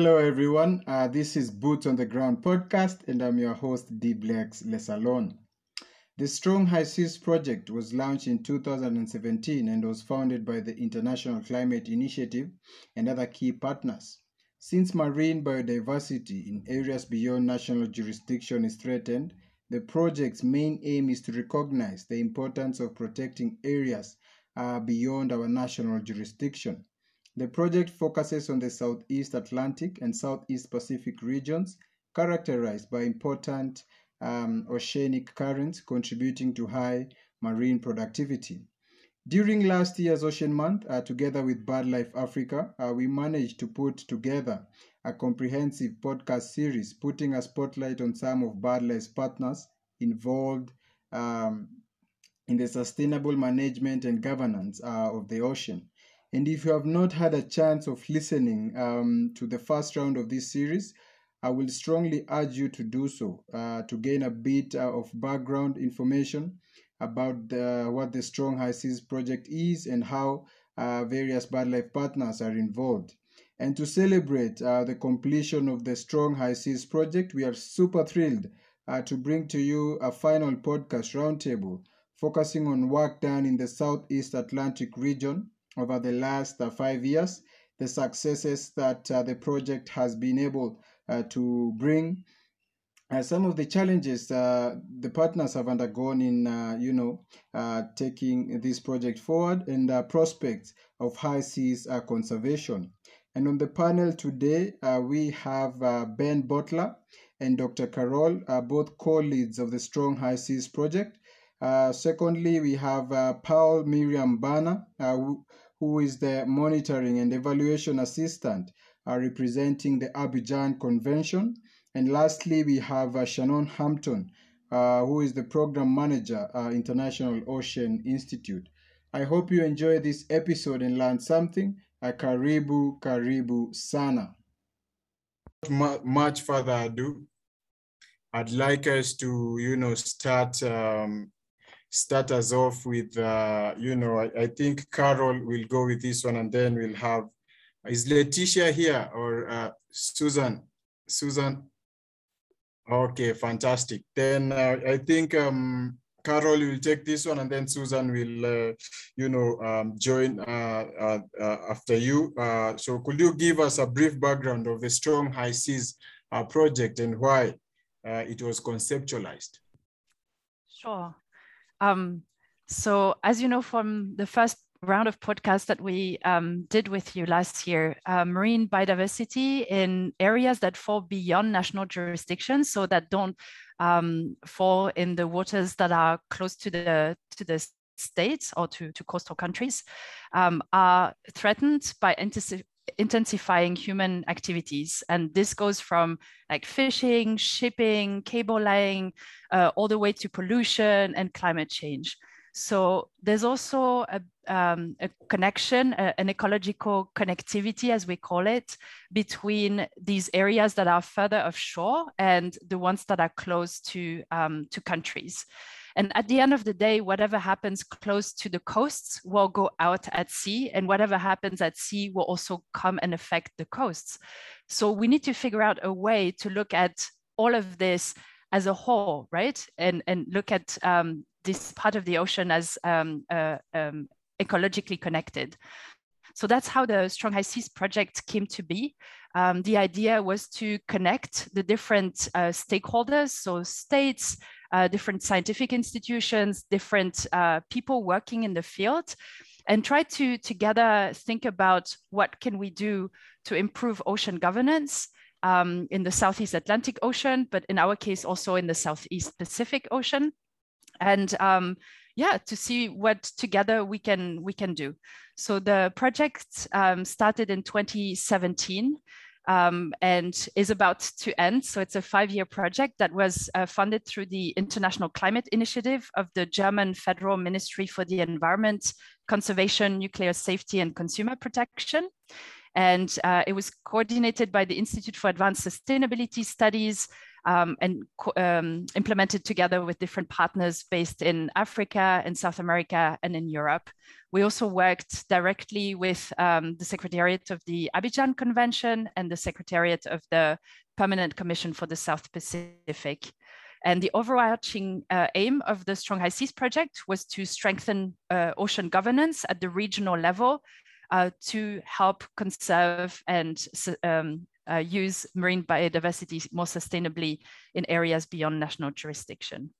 Hello, everyone. Uh, this is Boots on the Ground podcast, and I'm your host, D. Dblex Lesalon. The Strong High Seas project was launched in 2017 and was founded by the International Climate Initiative and other key partners. Since marine biodiversity in areas beyond national jurisdiction is threatened, the project's main aim is to recognize the importance of protecting areas uh, beyond our national jurisdiction. The project focuses on the Southeast Atlantic and Southeast Pacific regions, characterized by important um, oceanic currents contributing to high marine productivity. During last year's Ocean Month, uh, together with BirdLife Africa, uh, we managed to put together a comprehensive podcast series putting a spotlight on some of BirdLife's partners involved um, in the sustainable management and governance uh, of the ocean. And if you have not had a chance of listening um, to the first round of this series, I will strongly urge you to do so uh, to gain a bit uh, of background information about the, what the Strong High Seas project is and how uh, various BirdLife partners are involved. And to celebrate uh, the completion of the Strong High Seas project, we are super thrilled uh, to bring to you a final podcast roundtable focusing on work done in the Southeast Atlantic region over the last uh, five years, the successes that the project has been able uh, to bring uh, some of the challenges uh, the partners have undergone in, uh, you know, uh, taking this project forward and uh, prospects of high seas conservation. And on the panel today, we have Ben Butler and Dr. Carol, both co-leads of the Strong High Seas project. Secondly, we have Paul Miriam Bana, who, who is the monitoring and evaluation assistant are representing the Abidjan Convention. And lastly, we have uh, Shannon Hampton, uh, who is the program manager, uh, International Ocean Institute. I hope you enjoy this episode and learn something. Uh, karibu, karibu sana. Much further ado, I'd like us to, you know, start um, start us off with, uh, you know, I, I think Carol will go with this one, and then we'll have is Letitia here or uh, Susan? Susan? Okay, fantastic. Then uh, I think um, Carol will take this one and then Susan will, uh, you know, um, join uh, uh, after you. so could you give us a brief background of the Strong High Seas project and why it was conceptualized? Sure. Um, so as you know from the first round of podcasts that we um, did with you last year, uh, marine biodiversity in areas that fall beyond national jurisdictions, so that don't um, fall in the waters that are close to the to the states or to, to coastal countries, um, are threatened by intensifying human activities. And this goes from like fishing, shipping, cable laying, uh, all the way to pollution and climate change. So there's also a, um, a connection, a, an ecological connectivity, as we call it, between these areas that are further offshore and the ones that are close to, um, to countries. And at the end of the day, whatever happens close to the coasts will go out at sea, and whatever happens at sea will also come and affect the coasts. So we need to figure out a way to look at all of this as a whole, right? And, and look at um, this part of the ocean as um, uh, um, ecologically connected. So that's how the Strong High Seas project came to be. Um, the idea was to connect the different uh, stakeholders, so states, uh, different scientific institutions, different uh, people working in the field, and try to together think about what can we do to improve ocean governance um, in the Southeast Atlantic Ocean, but in our case also in the Southeast Pacific Ocean and um, yeah, to see what together we can we can do. So the project um, started in 2017 um, and is about to end. So it's a five-year project that was uh, funded through the International Climate Initiative of the German Federal Ministry for the Environment, Conservation, Nuclear Safety and Consumer Protection. And uh, it was coordinated by the Institute for Advanced Sustainability Studies, um, and um, implemented together with different partners based in Africa, in South America, and in Europe. We also worked directly with um, the Secretariat of the Abidjan Convention and the Secretariat of the Permanent Commission for the South Pacific. And the overarching uh, aim of the Strong High Seas project was to strengthen uh, ocean governance at the regional level uh, to help conserve and um, uh, use marine biodiversity more sustainably in areas beyond national jurisdiction.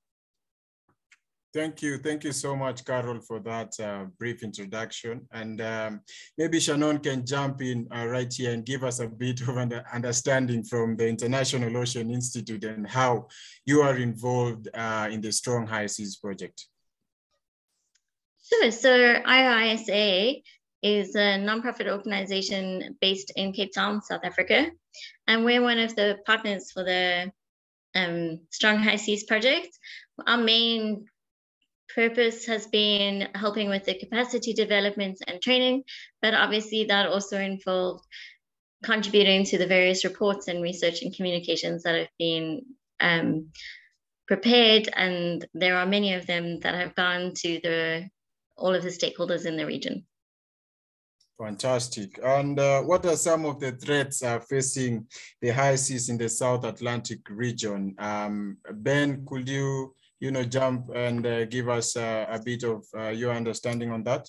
Thank you. Thank you so much, Carol, for that uh, brief introduction. And um, maybe Shannon can jump in uh, right here and give us a bit of an understanding from the International Ocean Institute and how you are involved uh, in the Strong High Seas project. Sure. So IOISA is a nonprofit organization based in Cape Town, South Africa. And we're one of the partners for the um, Strong High Seas project. Our main purpose has been helping with the capacity development and training, but obviously that also involved contributing to the various reports and research and communications that have been um, prepared. And there are many of them that have gone to the all of the stakeholders in the region. Fantastic. And uh, what are some of the threats uh, facing the high seas in the South Atlantic region? Um, ben, could you you know, jump and uh, give us uh, a bit of uh, your understanding on that?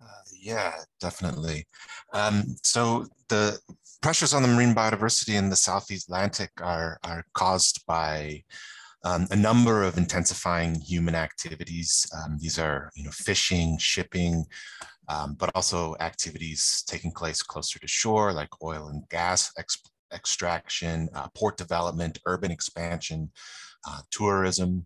Uh, yeah, definitely. Um, so the pressures on the marine biodiversity in the Southeast Atlantic are, are caused by um, a number of intensifying human activities. Um, these are, you know, fishing, shipping, um, but also activities taking place closer to shore, like oil and gas extraction, uh, port development, urban expansion, uh, tourism.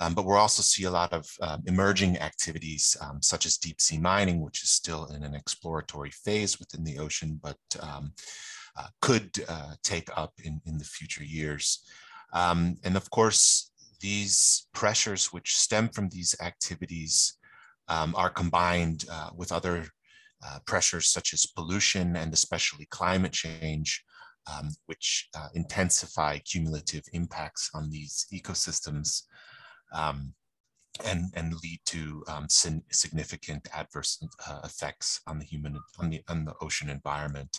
Um, but we'll also see a lot of um, emerging activities um, such as deep sea mining, which is still in an exploratory phase within the ocean, but uh, could uh, take up in, in the future years. Um, and of course, these pressures which stem from these activities um, are combined uh, with other uh, pressures such as pollution and especially climate change, um, which uh, intensify cumulative impacts on these ecosystems um, and, and lead to um, significant adverse uh, effects on the human, on the, on the ocean environment.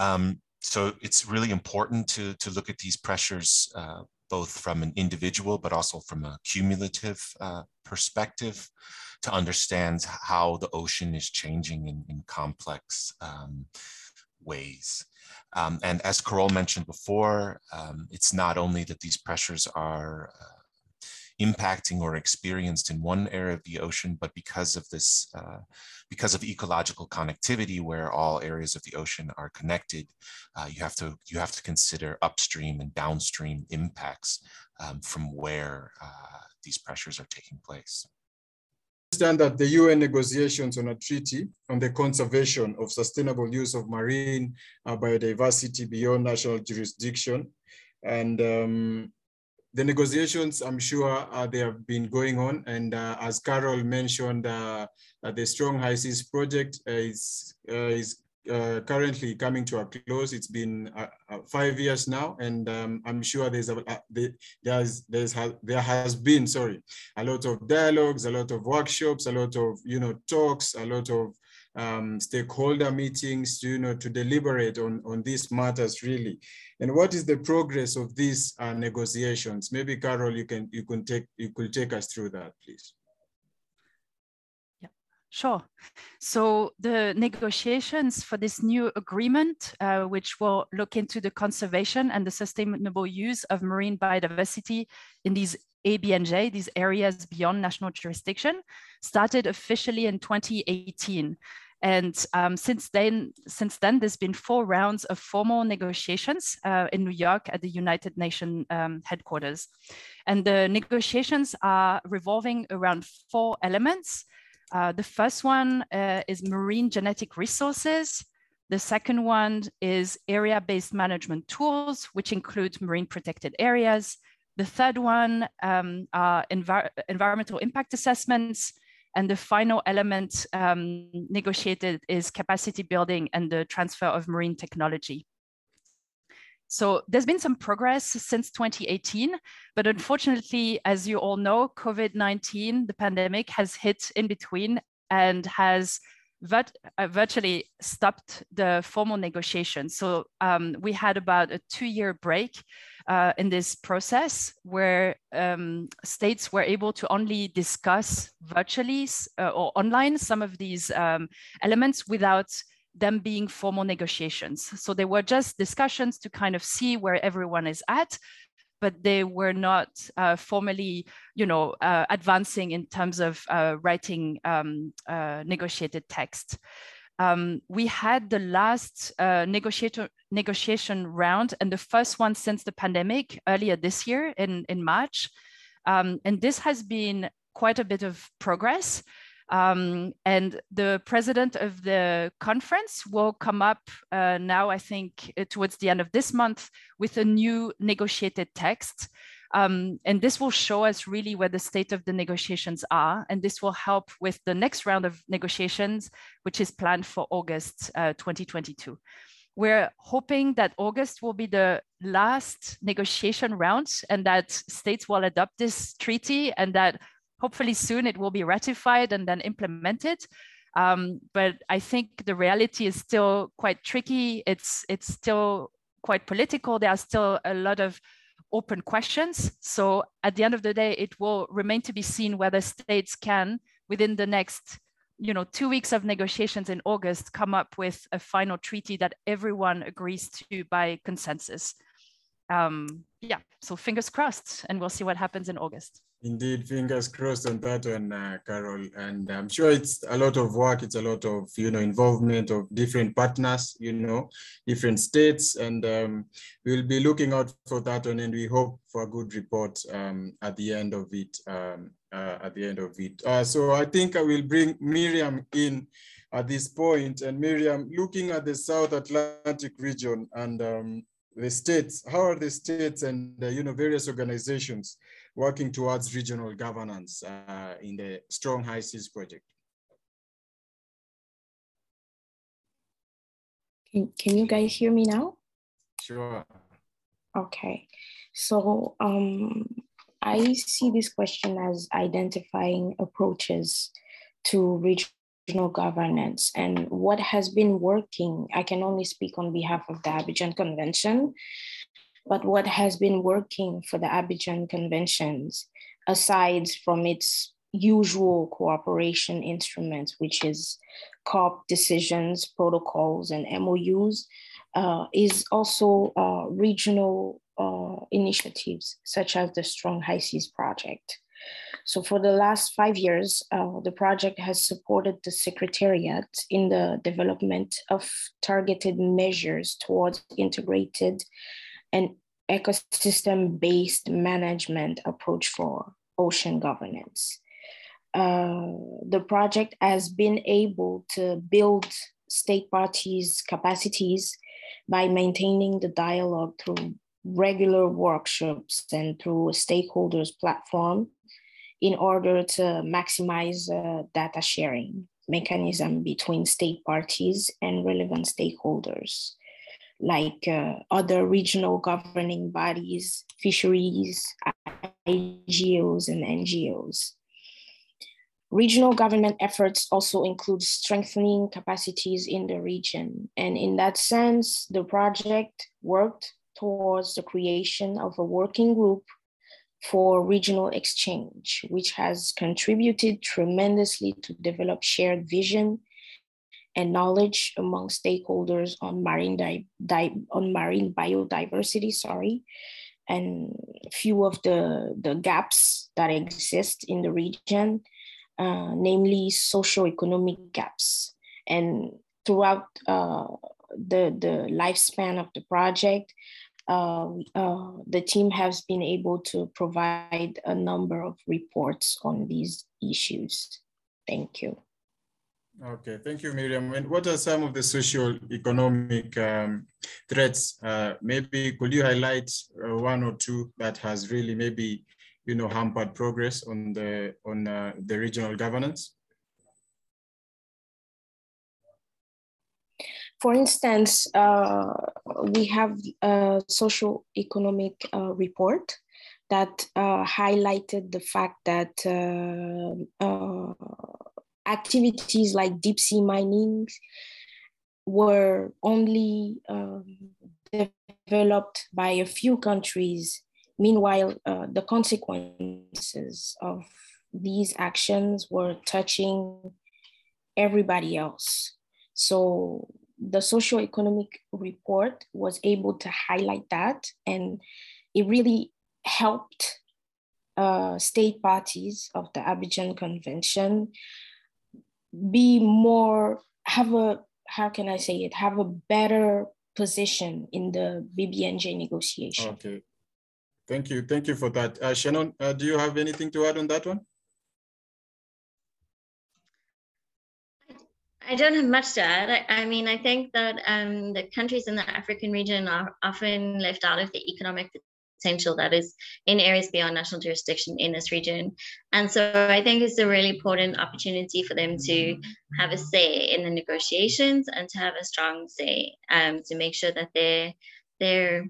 Um, so it's really important to, to look at these pressures uh, both from an individual but also from a cumulative uh, perspective to understand how the ocean is changing in, in complex um, ways. Um, and as Carol mentioned before, um, it's not only that these pressures are uh, impacting or experienced in one area of the ocean, but because of this, uh, because of ecological connectivity, where all areas of the ocean are connected, uh, you have to you have to consider upstream and downstream impacts um, from where uh, these pressures are taking place understand that the UN negotiations on a treaty on the conservation of sustainable use of marine uh, biodiversity beyond national jurisdiction. And um, the negotiations, I'm sure uh, they have been going on. And uh, as Carol mentioned, uh, uh, the Strong High Seas project is, uh, is uh, currently coming to a close. It's been five years now, and um, I'm sure there's a there's there's there has been sorry a lot of dialogues, a lot of workshops, a lot of you know talks, a lot of um, stakeholder meetings, you know, to deliberate on on these matters really. And what is the progress of these uh, negotiations? Maybe Carol, you can you can take you could take us through that, please. Yeah, Sure. So the negotiations for this new agreement, uh, which will look into the conservation and the sustainable use of marine biodiversity in these ABNJ, these areas beyond national jurisdiction, started officially in 2018. And um, since then, since then, there's been four rounds of formal negotiations uh, in New York at the United Nations um, headquarters. And the negotiations are revolving around four elements. Uh, the first one uh, is marine genetic resources. The second one is area-based management tools, which include marine protected areas. The third one um, are envir environmental impact assessments. And the final element um, negotiated is capacity building and the transfer of marine technology. So there's been some progress since 2018, but unfortunately, as you all know, COVID-19, the pandemic has hit in between and has uh, virtually stopped the formal negotiations. So um, we had about a two-year break uh, in this process where um, states were able to only discuss virtually uh, or online some of these um, elements without them being formal negotiations. So they were just discussions to kind of see where everyone is at, but they were not uh, formally, you know, uh, advancing in terms of uh, writing um, uh, negotiated text. Um, we had the last uh, negotiation round and the first one since the pandemic earlier this year in, in March. Um, and this has been quite a bit of progress. Um, and the president of the conference will come up uh, now, I think, uh, towards the end of this month with a new negotiated text. Um, and this will show us really where the state of the negotiations are. And this will help with the next round of negotiations, which is planned for August uh, 2022. We're hoping that August will be the last negotiation round and that states will adopt this treaty and that hopefully soon it will be ratified and then implemented. Um, but I think the reality is still quite tricky. It's, it's still quite political. There are still a lot of open questions. So at the end of the day, it will remain to be seen whether states can, within the next you know, two weeks of negotiations in August, come up with a final treaty that everyone agrees to by consensus. Um, yeah, so fingers crossed, and we'll see what happens in August. Indeed, fingers crossed on that one, uh, Carol. And I'm sure it's a lot of work. It's a lot of, you know, involvement of different partners, you know, different states. And um, we'll be looking out for that one. And we hope for a good report um, at the end of it. Um, uh, at the end of it. Uh, so I think I will bring Miriam in at this point. And Miriam, looking at the South Atlantic region and um, the states, how are the states and, you know, various organizations working towards regional governance uh, in the Strong High Seas project. Can, can you guys hear me now? Sure. Okay, so um, I see this question as identifying approaches to regional governance and what has been working. I can only speak on behalf of the Abidjan Convention, but what has been working for the Abidjan Conventions, aside from its usual cooperation instruments, which is COP decisions, protocols, and MOUs, uh, is also uh, regional uh, initiatives, such as the Strong High Seas Project. So for the last five years, uh, the project has supported the Secretariat in the development of targeted measures towards integrated an ecosystem-based management approach for ocean governance. Uh, the project has been able to build state parties' capacities by maintaining the dialogue through regular workshops and through a stakeholders platform in order to maximize uh, data sharing mechanism between state parties and relevant stakeholders like uh, other regional governing bodies, fisheries, IGOs, and NGOs. Regional government efforts also include strengthening capacities in the region. And in that sense, the project worked towards the creation of a working group for regional exchange, which has contributed tremendously to develop shared vision and knowledge among stakeholders on marine, di- di- on marine biodiversity, sorry, and few of the, the gaps that exist in the region, uh, namely socioeconomic gaps. And throughout uh, the, the lifespan of the project, uh, uh, the team has been able to provide a number of reports on these issues. Thank you. Okay, thank you, Miriam. And what are some of the social economic um, threats? Uh, maybe could you highlight uh, one or two that has really maybe you know hampered progress on the on uh, the regional governance? For instance, uh, we have a social economic uh, report that uh, highlighted the fact that activities like deep sea mining were only um, developed by a few countries. Meanwhile, uh, the consequences of these actions were touching everybody else. So the socio-economic report was able to highlight that and it really helped uh, state parties of the Abidjan Convention be more, have a, how can I say it, have a better position in the BBNJ negotiation. Okay. Thank you. Thank you for that. Uh, Shannon, uh, do you have anything to add on that one? I don't have much to add. I, I mean, I think that um, the countries in the African region are often left out of the economic potential that is in areas beyond national jurisdiction in this region. And so I think it's a really important opportunity for them to have a say in the negotiations and to have a strong say um, to make sure that their, their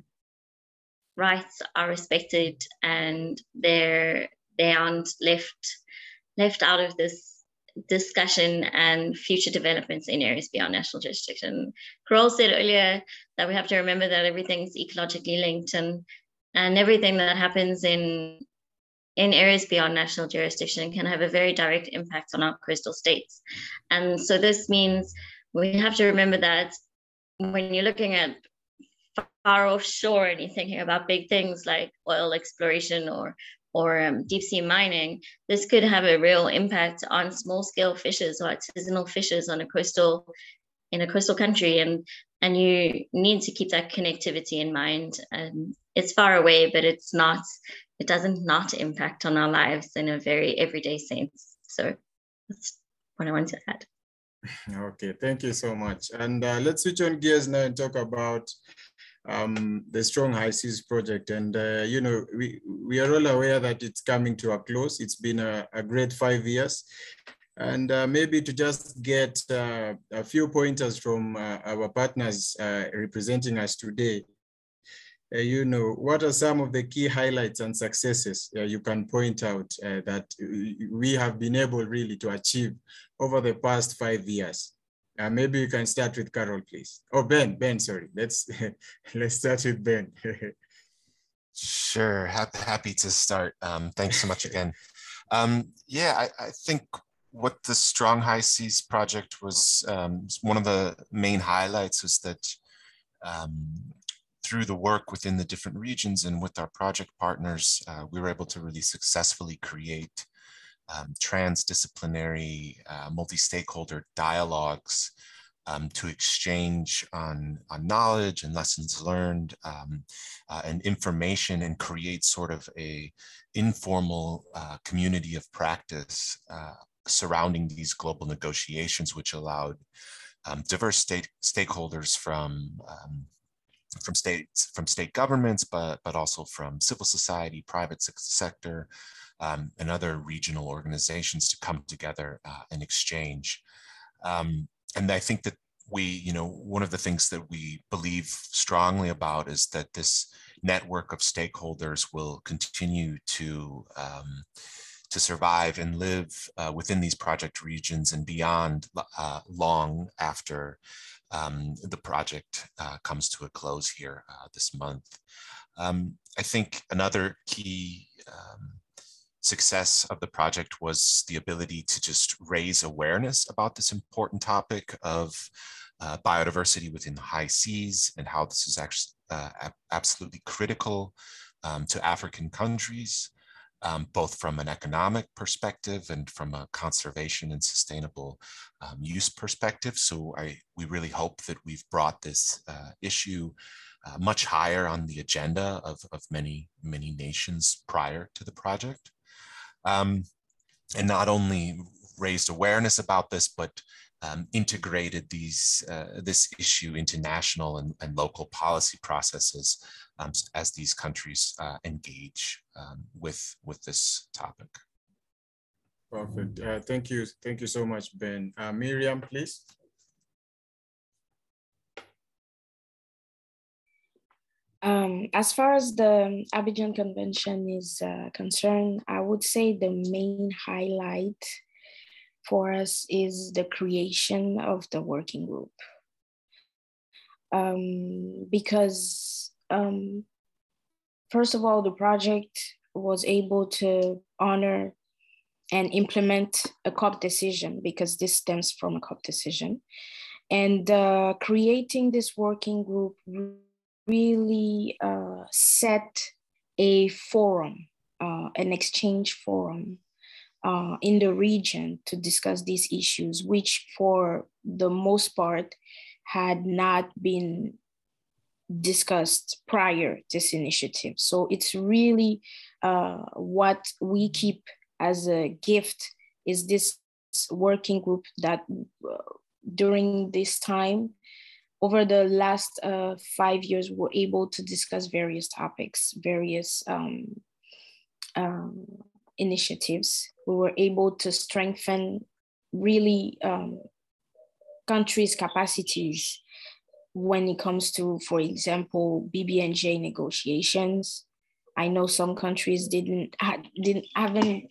rights are respected and they're, they aren't left, left out of this discussion and future developments in areas beyond national jurisdiction. Carol said earlier that we have to remember that everything's ecologically linked and and everything that happens in in areas beyond national jurisdiction can have a very direct impact on our coastal states. And so this means we have to remember that when you're looking at far offshore and you're thinking about big things like oil exploration or or um, deep sea mining, this could have a real impact on small scale fishes or artisanal fishes on a coastal in a coastal country and and you need to keep that connectivity in mind um, it's far away but it's not it doesn't not impact on our lives in a very everyday sense so that's what i want to add okay thank you so much and uh, let's switch on gears now and talk about um, the Strong High Seas project. And, uh, you know, we, we are all aware that it's coming to a close. It's been a, a great five years. And uh, maybe to just get uh, a few pointers from uh, our partners uh, representing us today, you know, what are some of the key highlights and successes you can point out that we have been able really to achieve over the past five years? Uh, maybe you can start with Carol, please. Oh, Ben, Ben, sorry. Let's let's start with Ben. sure, happy, happy to start. Um, thanks so much again. Um, yeah, I, I, think what the Strong High Seas project was, um, one of the main highlights was that um, through the work within the different regions and with our project partners, uh, we were able to really successfully create um, transdisciplinary, uh, multi-stakeholder dialogues um, to exchange on, on knowledge and lessons learned um, uh, and information and create sort of a informal uh, community of practice uh, surrounding these global negotiations, which allowed um, diverse state stakeholders from um, from states, from state governments, but but also from civil society, private sector, um, and other regional organizations to come together uh, and exchange. Um, and I think that we, you know, one of the things that we believe strongly about is that this network of stakeholders will continue to um, to survive and live uh, within these project regions and beyond uh, long after um, the project uh, comes to a close here uh, this month. Um, I think another key um, success of the project was the ability to just raise awareness about this important topic of uh, biodiversity within the high seas and how this is actually uh, absolutely critical um, to African countries, um, both from an economic perspective and from a conservation and sustainable um, use perspective. So I, we really hope that we've brought this uh, issue uh, much higher on the agenda of, of many, many nations prior to the project um, and not only raised awareness about this, but um, integrated these uh, this issue into national and, and local policy processes um, as these countries uh, engage um, with with this topic. Perfect. Uh, thank you. Thank you so much, Ben. Uh, Miriam, please. Um, as far as the Abidjan Convention is uh, concerned, I would say the main highlight for us is the creation of the working group. Um, because, um, first of all, the project was able to honor and implement a COP decision because this stems from a COP decision. And uh, creating this working group really uh, set a forum, uh, an exchange forum uh, in the region to discuss these issues, which for the most part had not been discussed prior this initiative. So it's really uh, what we keep as a gift is this working group that uh, during this time over the last uh, five years, we're able to discuss various topics, various um, um, initiatives. We were able to strengthen really um, countries' capacities when it comes to, for example, BBNJ negotiations. I know some countries didn't didn't haven't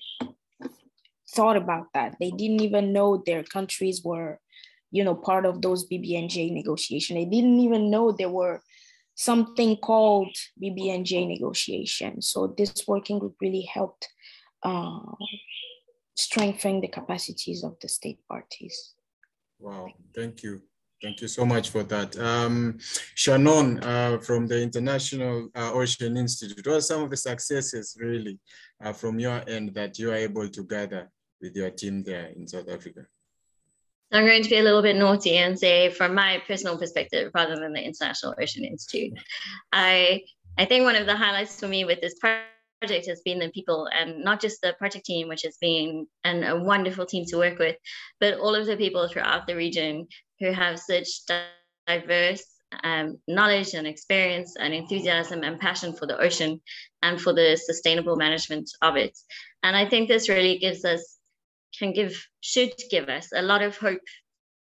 thought about that. They didn't even know their countries were you know, part of those BBNJ negotiation. They didn't even know there were something called BBNJ negotiation. So this working group really helped uh, strengthen the capacities of the state parties. Wow, thank you. Thank you so much for that. Um, Shannon uh, from the International uh, Ocean Institute, what are some of the successes really uh, from your end that you are able to gather with your team there in South Africa? I'm going to be a little bit naughty and say, from my personal perspective, rather than the International Ocean Institute, I I think one of the highlights for me with this project has been the people, and not just the project team, which has been an, a wonderful team to work with, but all of the people throughout the region who have such diverse um, knowledge and experience and enthusiasm and passion for the ocean and for the sustainable management of it. And I think this really gives us can give, should give us a lot of hope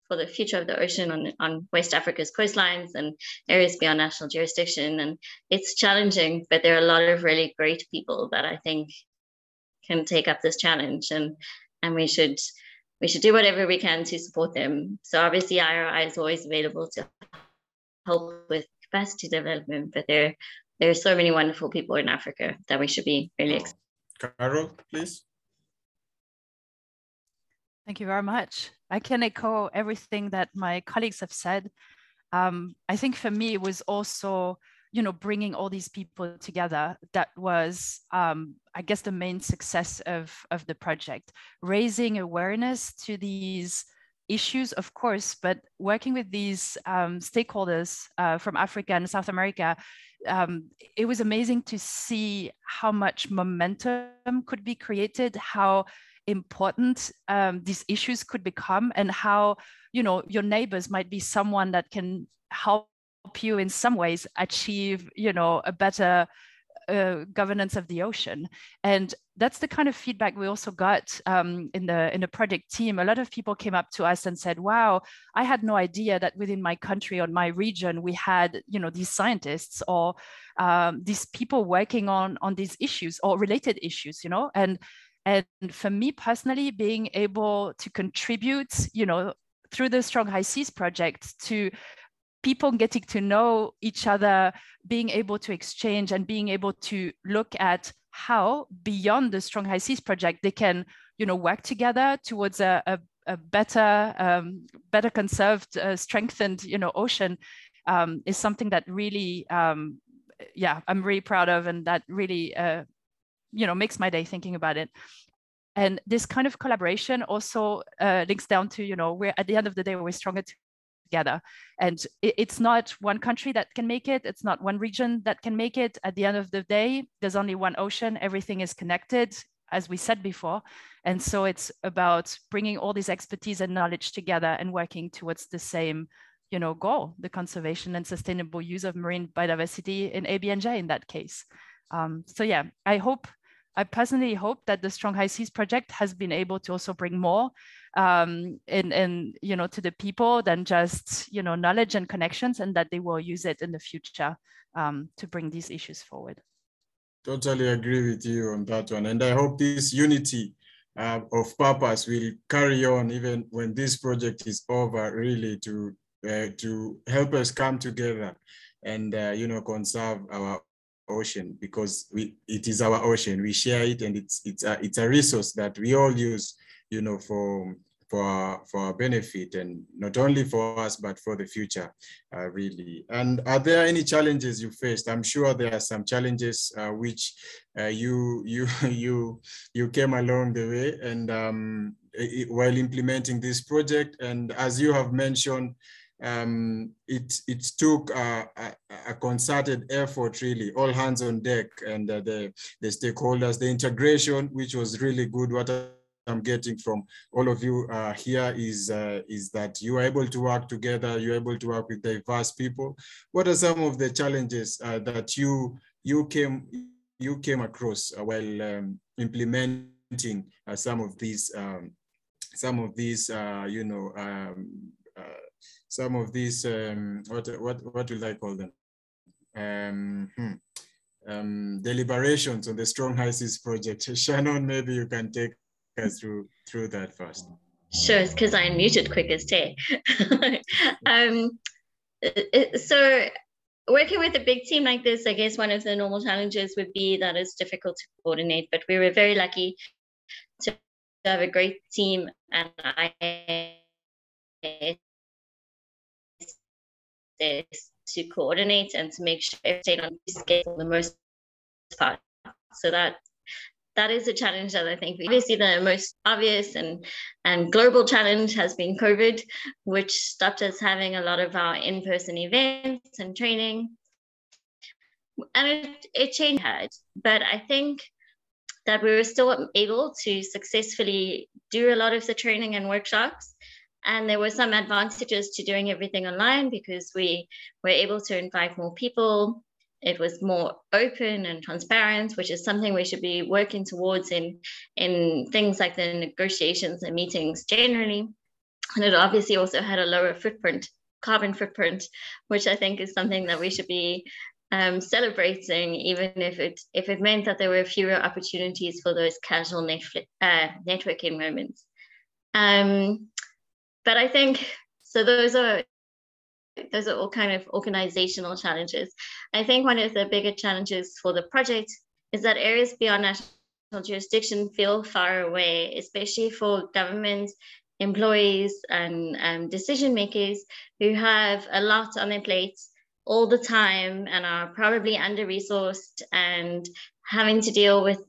for the future of the ocean on, on West Africa's coastlines and areas beyond national jurisdiction. And it's challenging, but there are a lot of really great people that I think can take up this challenge and and we should we should do whatever we can to support them. So obviously IOI is always available to help with capacity development, but there there are so many wonderful people in Africa that we should be really excited. Carol, please. Thank you very much. I can echo everything that my colleagues have said. Um, I think for me, it was also, you know, bringing all these people together. That was, um, I guess, the main success of, of the project, raising awareness to these issues, of course, but working with these um, stakeholders uh, from Africa and South America, um, it was amazing to see how much momentum could be created, how important um, these issues could become and how you know your neighbors might be someone that can help you in some ways achieve you know a better uh, governance of the ocean. And that's the kind of feedback we also got um, in the in the project team. A lot of people came up to us and said wow i had no idea that within my country or my region we had you know these scientists or um, these people working on on these issues or related issues you know? And and for me personally, being able to contribute, you know, through the Strong High Seas project to people getting to know each other, being able to exchange and being able to look at how beyond the Strong High Seas project they can, you know, work together towards a, a, a better, um, better conserved, uh, strengthened, you know, ocean um, is something that really, um, yeah, I'm really proud of, and that really uh, you know makes my day thinking about it. And this kind of collaboration also uh, links down to you know we're at the end of the day we're stronger together. And it, it's not one country that can make it. It's not one region that can make it. At the end of the day there's only one ocean. Everything is connected as we said before. And so it's about bringing all this expertise and knowledge together and working towards the same you know goal the conservation and sustainable use of marine biodiversity in abnj in that case. Um, so yeah i hope I personally hope that the Strong High Seas project has been able to also bring more um, in, you know, to the people than just, you know, knowledge and connections and that they will use it in the future um, to bring these issues forward. Totally agree with you on that one. And I hope this unity uh, of purpose will carry on even when this project is over, really to, uh, to help us come together and, uh, you know, conserve our ocean because we it is our ocean we share it and it's it's a, it's a resource that we all use you know for for our, for our benefit and not only for us but for the future uh, really. And are there any challenges you faced? I'm sure there are some challenges uh, which uh, you you you you came along the way and um, it, while implementing this project. And as you have mentioned um, it it took a, a, a, concerted effort really all hands on deck and uh, the the stakeholders the integration which was really good. What I'm getting from all of you uh, here is uh, is that you are able to work together, you're able to work with diverse people. What are some of the challenges uh, that you you came you came across uh, while um, implementing uh, some of these um, some of these uh, you know um, some of these um, what what what will I call them? Um, hmm. Um, deliberations on the Strong High Seas project. Shannon, maybe you can take go through through that first. Sure, it's because I muted quick as Tay. um, so working with a big team like this, I guess one of the normal challenges would be that it's difficult to coordinate, but we were very lucky to have a great team and I to coordinate and to make sure everything on scale for the most part. So that that is a challenge that I think obviously the most obvious and, and global challenge has been COVID, which stopped us having a lot of our in-person events and training. And it, it changed, but I think that we were still able to successfully do a lot of the training and workshops. And there were some advantages to doing everything online because we were able to invite more people it was more open and transparent, which is something we should be working towards in, in things like the negotiations and meetings generally. And it obviously also had a lower footprint, carbon footprint, which I think is something that we should be um, celebrating, even if it if it meant that there were fewer opportunities for those casual Netflix, uh, networking moments. Um, but I think so. Those are those are all kind of organizational challenges. I think one of the bigger challenges for the project is that areas beyond national jurisdiction feel far away, especially for government employees and um, decision makers who have a lot on their plates all the time and are probably under resourced and having to deal with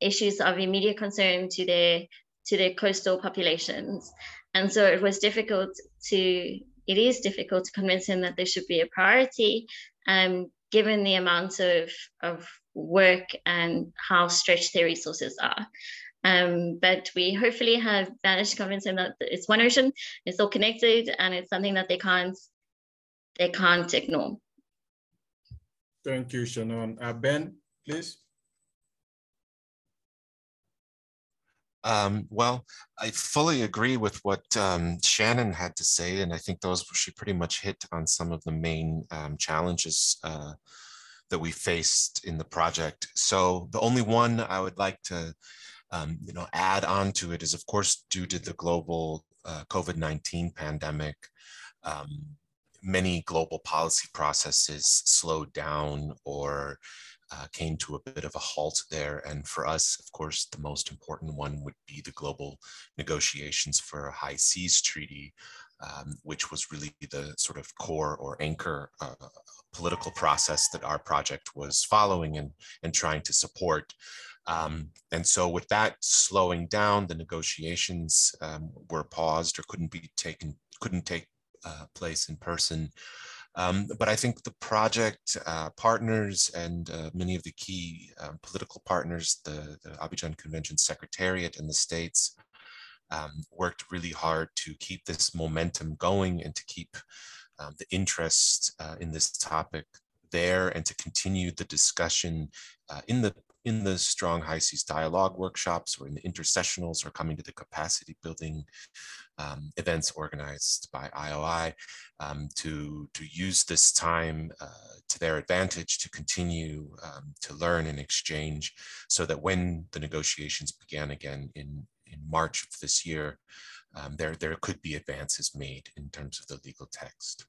issues of immediate concern to their to their coastal populations and so it was difficult to it is difficult to convince him that this should be a priority, um, given the amount of, of work and how stretched their resources are. Um, but we hopefully have managed to convince them that it's one ocean, it's all connected, and it's something that they can't they can't ignore. Thank you, Shannon. Uh, ben, please. Um, well, I fully agree with what um, Shannon had to say, and I think those she pretty much hit on some of the main um, challenges uh, that we faced in the project. So the only one I would like to, um, you know, add on to it is, of course, due to the global uh, COVID-19 pandemic. Um, many global policy processes slowed down or uh, came to a bit of a halt there. And for us, of course, the most important one would be the global negotiations for a high seas treaty, um, which was really the sort of core or anchor uh, political process that our project was following and, and trying to support. Um, and so with that slowing down, the negotiations um, were paused or couldn't be taken, couldn't take uh, place in person. Um, but I think the project uh, partners and uh, many of the key um, political partners, the, the, Abidjan Convention Secretariat in the States, um, worked really hard to keep this momentum going and to keep um, the interest uh, in this topic there and to continue the discussion uh, in the in the Strong High Seas Dialogue workshops or in the intersessionals or coming to the capacity building um, events organized by IOI um, to, to use this time uh, to their advantage to continue um, to learn and exchange so that when the negotiations began again in, in March of this year, um, there, there could be advances made in terms of the legal text.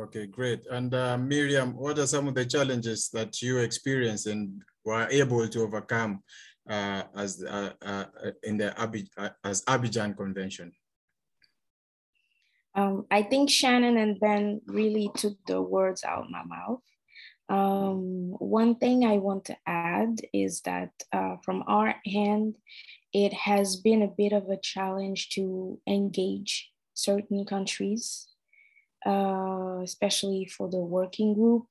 Okay, great. And uh, Miriam, what are some of the challenges that you experienced and were able to overcome uh, as uh, uh in the Abid uh, as Abidjan Convention? Um, I think Shannon and Ben really took the words out of my mouth. Um, one thing I want to add is that uh, from our hand, it has been a bit of a challenge to engage certain countries, uh, especially for the working group.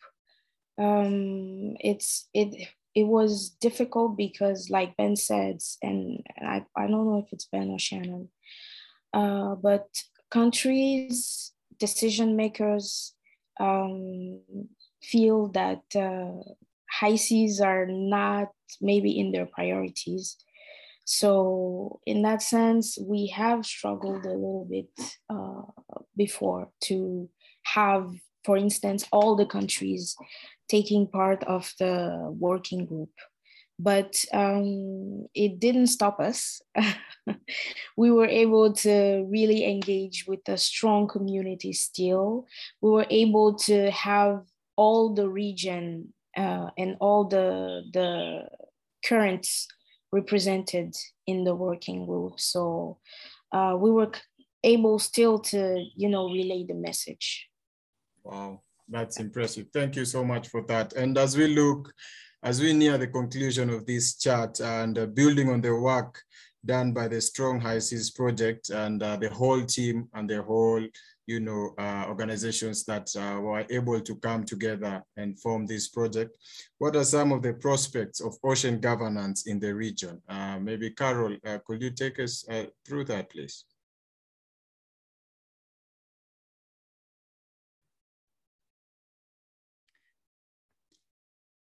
Um, it's it it was difficult because, like Ben said, and I, I don't know if it's Ben or Shannon, uh, but countries, decision makers um, feel that uh, high seas are not maybe in their priorities. So, in that sense, we have struggled a little bit uh, before to have, for instance, all the countries taking part of the working group. But um, it didn't stop us. we were able to really engage with a strong community still. We were able to have all the region uh, and all the, the currents represented in the working group. So uh, we were able still to, you know, relay the message. Wow, that's impressive. Thank you so much for that. And as we look, as we near the conclusion of this chat and uh, building on the work done by the Strong High Seas Project and uh, the whole team and the whole you know, uh, organizations that uh, were able to come together and form this project. What are some of the prospects of ocean governance in the region? Uh, maybe Carol, uh, could you take us uh, through that, please?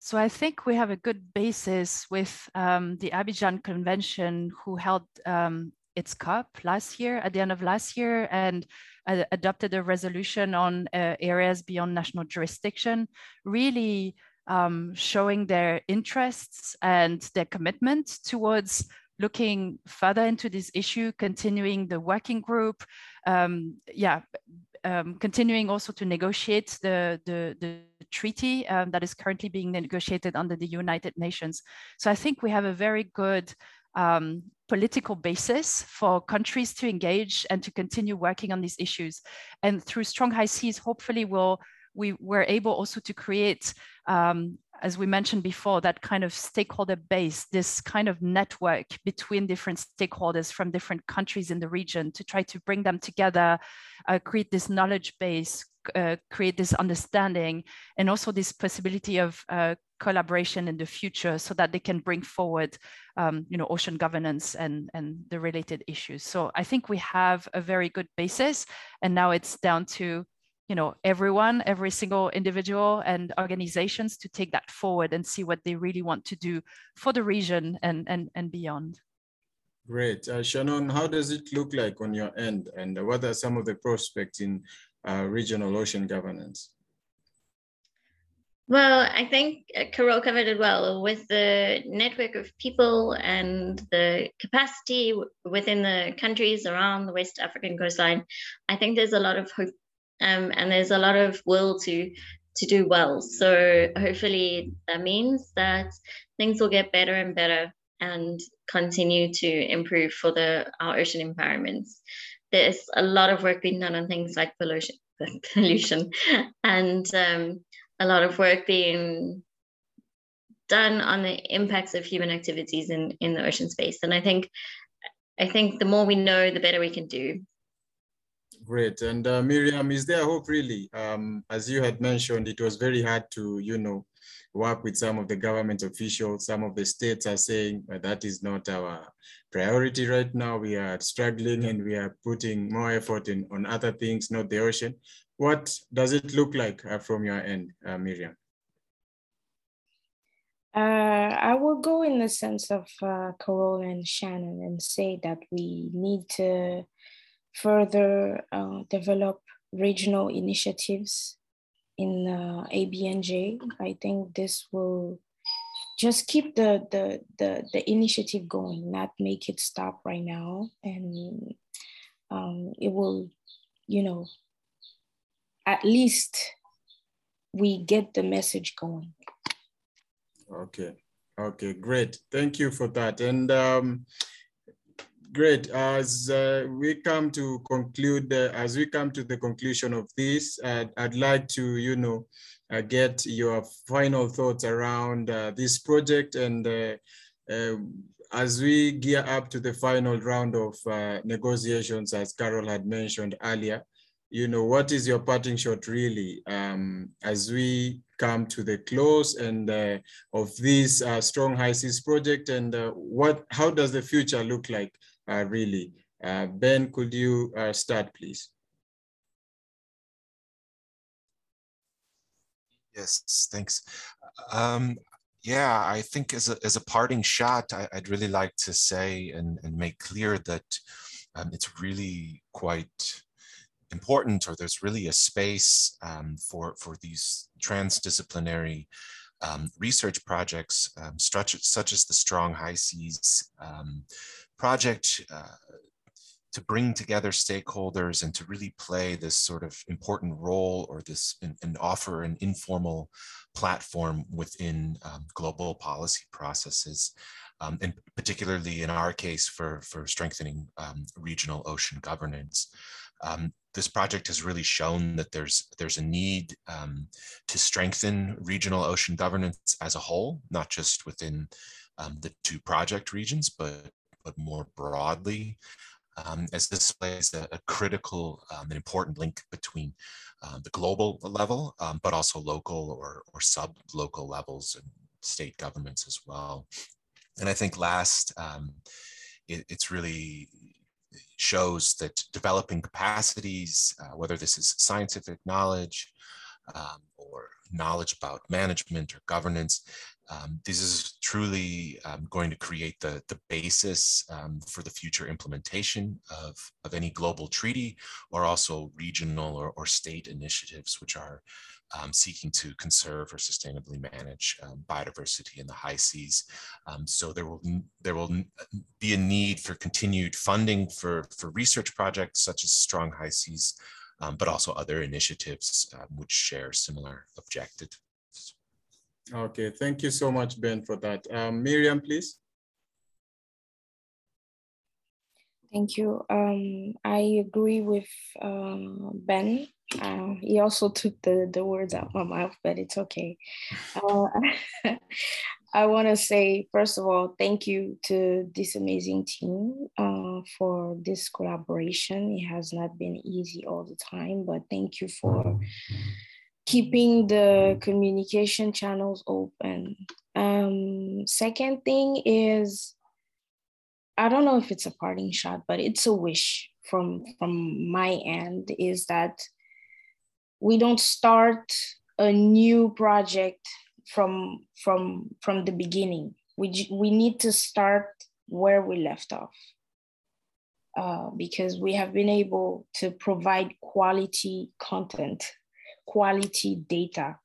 So I think we have a good basis with um, the Abidjan Convention, who held um, its COP last year, at the end of last year, and adopted a resolution on uh, areas beyond national jurisdiction, really um, showing their interests and their commitment towards looking further into this issue, continuing the working group, um, yeah, um, continuing also to negotiate the, the, the treaty um, that is currently being negotiated under the United Nations. So I think we have a very good um, political basis for countries to engage and to continue working on these issues. And through Strong High Seas, hopefully we'll, we were able also to create, um, as we mentioned before, that kind of stakeholder base, this kind of network between different stakeholders from different countries in the region to try to bring them together, uh, create this knowledge base, uh, create this understanding and also this possibility of uh, collaboration in the future so that they can bring forward um, you know ocean governance and and the related issues so i think we have a very good basis and now it's down to you know everyone every single individual and organizations to take that forward and see what they really want to do for the region and and, and beyond Great. Uh, Shannon, how does it look like on your end? And what are some of the prospects in uh, regional ocean governance? Well, I think Carol covered it well with the network of people and the capacity within the countries around the West African coastline. I think there's a lot of hope um, and there's a lot of will to to do well. So hopefully that means that things will get better and better and continue to improve for the our ocean environments there's a lot of work being done on things like pollution, pollution and um, a lot of work being done on the impacts of human activities in, in the ocean space. And I think I think the more we know, the better we can do. Great. And uh, Miriam, is there hope really? Um, as you had mentioned, it was very hard to, you know, work with some of the government officials. Some of the states are saying that is not our priority right now. We are struggling and we are putting more effort in, on other things, not the ocean. What does it look like uh, from your end, uh, Miriam? Uh, I will go in the sense of uh, Carol and Shannon and say that we need to further uh, develop regional initiatives in uh, ABNJ. I think this will just keep the, the, the, the initiative going, not make it stop right now. And um, it will, you know, at least we get the message going. Okay. Okay, great. Thank you for that. And um, great. As uh, we come to conclude, uh, as we come to the conclusion of this, uh, I'd like to, you know, uh, get your final thoughts around uh, this project and uh, as we gear up to the final round of negotiations, as Carol had mentioned earlier, you know, what is your parting shot really um, as we come to the close and uh, of this uh, strong high seas project and uh, what how does the future look like really. Uh, ben could you uh, start please? Yes thanks. Um, yeah i think as a, as a parting shot I, would really like to say and, and make clear that um, it's really quite important or there's really a space um, for, for these transdisciplinary um, research projects um, such, such as the Strong High Seas um, project uh, to bring together stakeholders and to really play this sort of important role or this and, offer an informal platform within um, global policy processes. Um, and particularly in our case for, for strengthening um, regional ocean governance. Um, this project has really shown that there's there's a need um, to strengthen regional ocean governance as a whole, not just within um, the two project regions, but but more broadly, um, as this plays a, a critical um, and important link between uh, the global level, um, but also local or or sub local levels and state governments as well. And I think last, it, it's really shows that developing capacities, uh, whether this is scientific knowledge um, or knowledge about management or governance, um, this is truly um, going to create the, the basis um, for the future implementation of, of any global treaty or also regional or, or state initiatives, which are um, seeking to conserve or sustainably manage um, biodiversity in the high seas. Um, so there will there will be a need for continued funding for for research projects such as Strong High Seas, but also other initiatives which share similar objectives. Okay, thank you so much, Ben, for that. Um, Miriam, please. Thank you. I agree with Ben uh, he also took the, the words out of my mouth, but it's okay. Uh, I want to say, first of all, thank you to this amazing team uh, for this collaboration. It has not been easy all the time, but thank you for keeping the communication channels open. Um, second thing is, I don't know if it's a parting shot, but it's a wish from from my end is that we don't start a new project from from from the beginning we we need to start where we left off uh, because we have been able to provide quality content quality data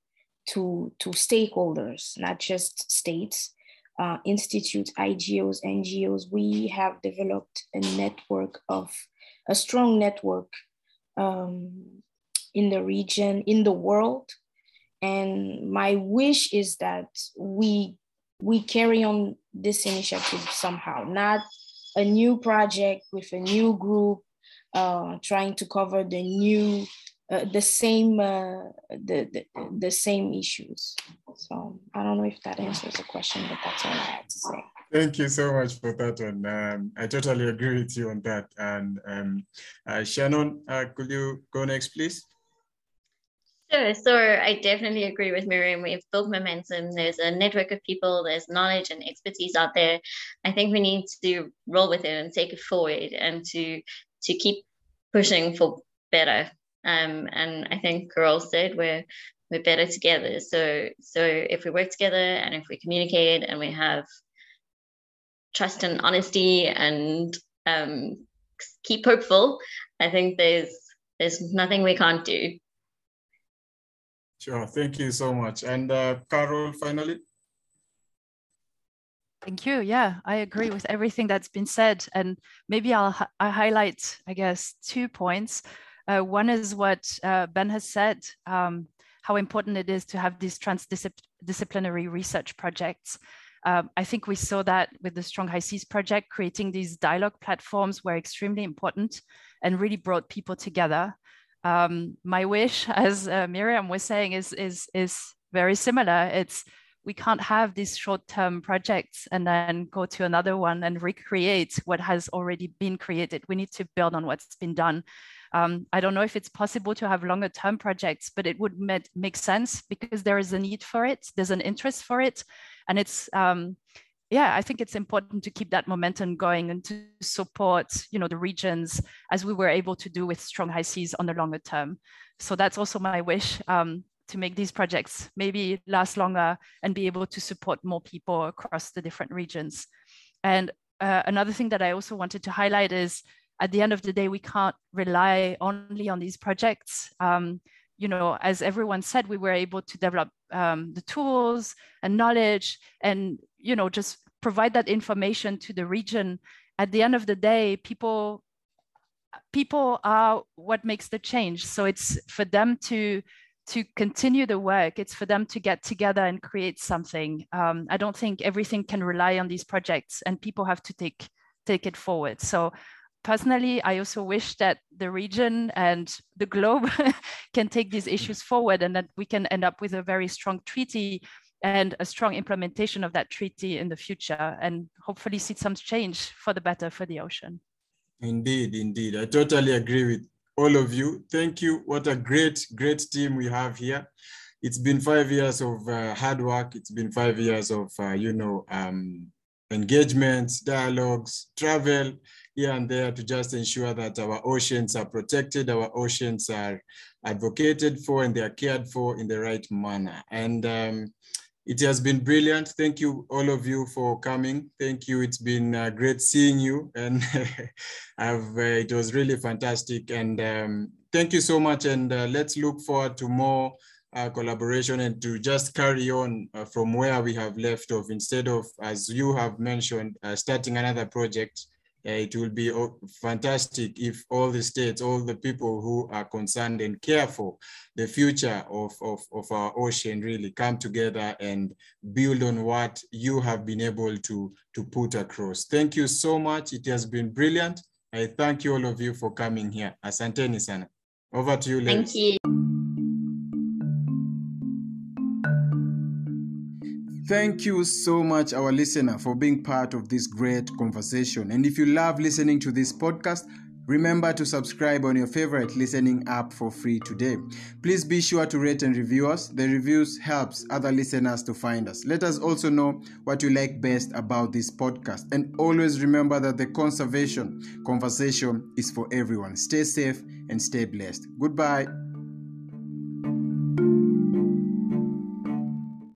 to to stakeholders not just states uh, institutes igos ngos we have developed a network of a strong network um, in the region, in the world. And my wish is that we we carry on this initiative somehow, not a new project with a new group uh, trying to cover the new uh, the same uh, the, the, the same issues. So I don't know if that answers the question, but that's all I had to say. Thank you so much for that one. Um, I totally agree with you on that. And um, uh, Shannon, uh, could you go next, please? Sure. So I definitely agree with Miriam. We've built momentum. There's a network of people, there's knowledge and expertise out there. I think we need to roll with it and take it forward and to to keep pushing for better. Um, and I think Carol said we're we're better together. So so if we work together and if we communicate and we have trust and honesty and um, keep hopeful, I think there's there's nothing we can't do. Sure, thank you so much. And uh, Carol, finally. Thank you. Yeah, I agree with everything that's been said. And maybe I'll I highlight, I guess, two points. Uh, one is what uh, Ben has said, um, how important it is to have these transdisciplinary research projects. Um, I think we saw that with the Strong High Seas project, creating these dialogue platforms were extremely important and really brought people together. Um, my wish, as uh, Miriam was saying, is, is, is very similar. It's we can't have these short-term projects and then go to another one and recreate what has already been created. We need to build on what's been done. Um, I don't know if it's possible to have longer term projects, but it would make sense because there is a need for it. There's an interest for it. And it's, um, yeah, I think it's important to keep that momentum going and to support, you know, the regions as we were able to do with Strong High Seas on the longer term. So that's also my wish um, to make these projects maybe last longer and be able to support more people across the different regions. And uh, another thing that I also wanted to highlight is at the end of the day, we can't rely only on these projects. Um, you know, as everyone said, we were able to develop um, the tools and knowledge and, you know, just provide that information to the region. At the end of the day, people people are what makes the change. So it's for them to to continue the work. It's for them to get together and create something. Um, I don't think everything can rely on these projects, and people have to take take it forward. So personally, I also wish that the region and the globe can take these issues forward and that we can end up with a very strong treaty and a strong implementation of that treaty in the future and hopefully see some change for the better for the ocean. Indeed, indeed. I totally agree with all of you. Thank you. What a great, great team we have here. It's been five years of uh, hard work. It's been five years of, uh, you know, um, engagements, dialogues, travel, here and there to just ensure that our oceans are protected, our oceans are advocated for, and they are cared for in the right manner. And um, it has been brilliant. Thank you, all of you, for coming. Thank you. It's been uh, great seeing you, and I've, uh, it was really fantastic. And um, thank you so much. And uh, let's look forward to more uh, collaboration and to just carry on uh, from where we have left off instead of, as you have mentioned, uh, starting another project it will be fantastic if all the states, all the people who are concerned and care for the future of, of, of our ocean really come together and build on what you have been able to, to put across. Thank you so much. It has been brilliant. I thank you all of you for coming here. Asanteni sana. Over to you, ladies. Thank you. Thank you so much, our listener, for being part of this great conversation. And if you love listening to this podcast, Remember to subscribe on your favorite listening app for free today. Please be sure to rate and review us. The reviews helps other listeners to find us. Let us also know what you like best about this podcast. And always remember that the conservation conversation is for everyone. Stay safe and stay blessed. Goodbye.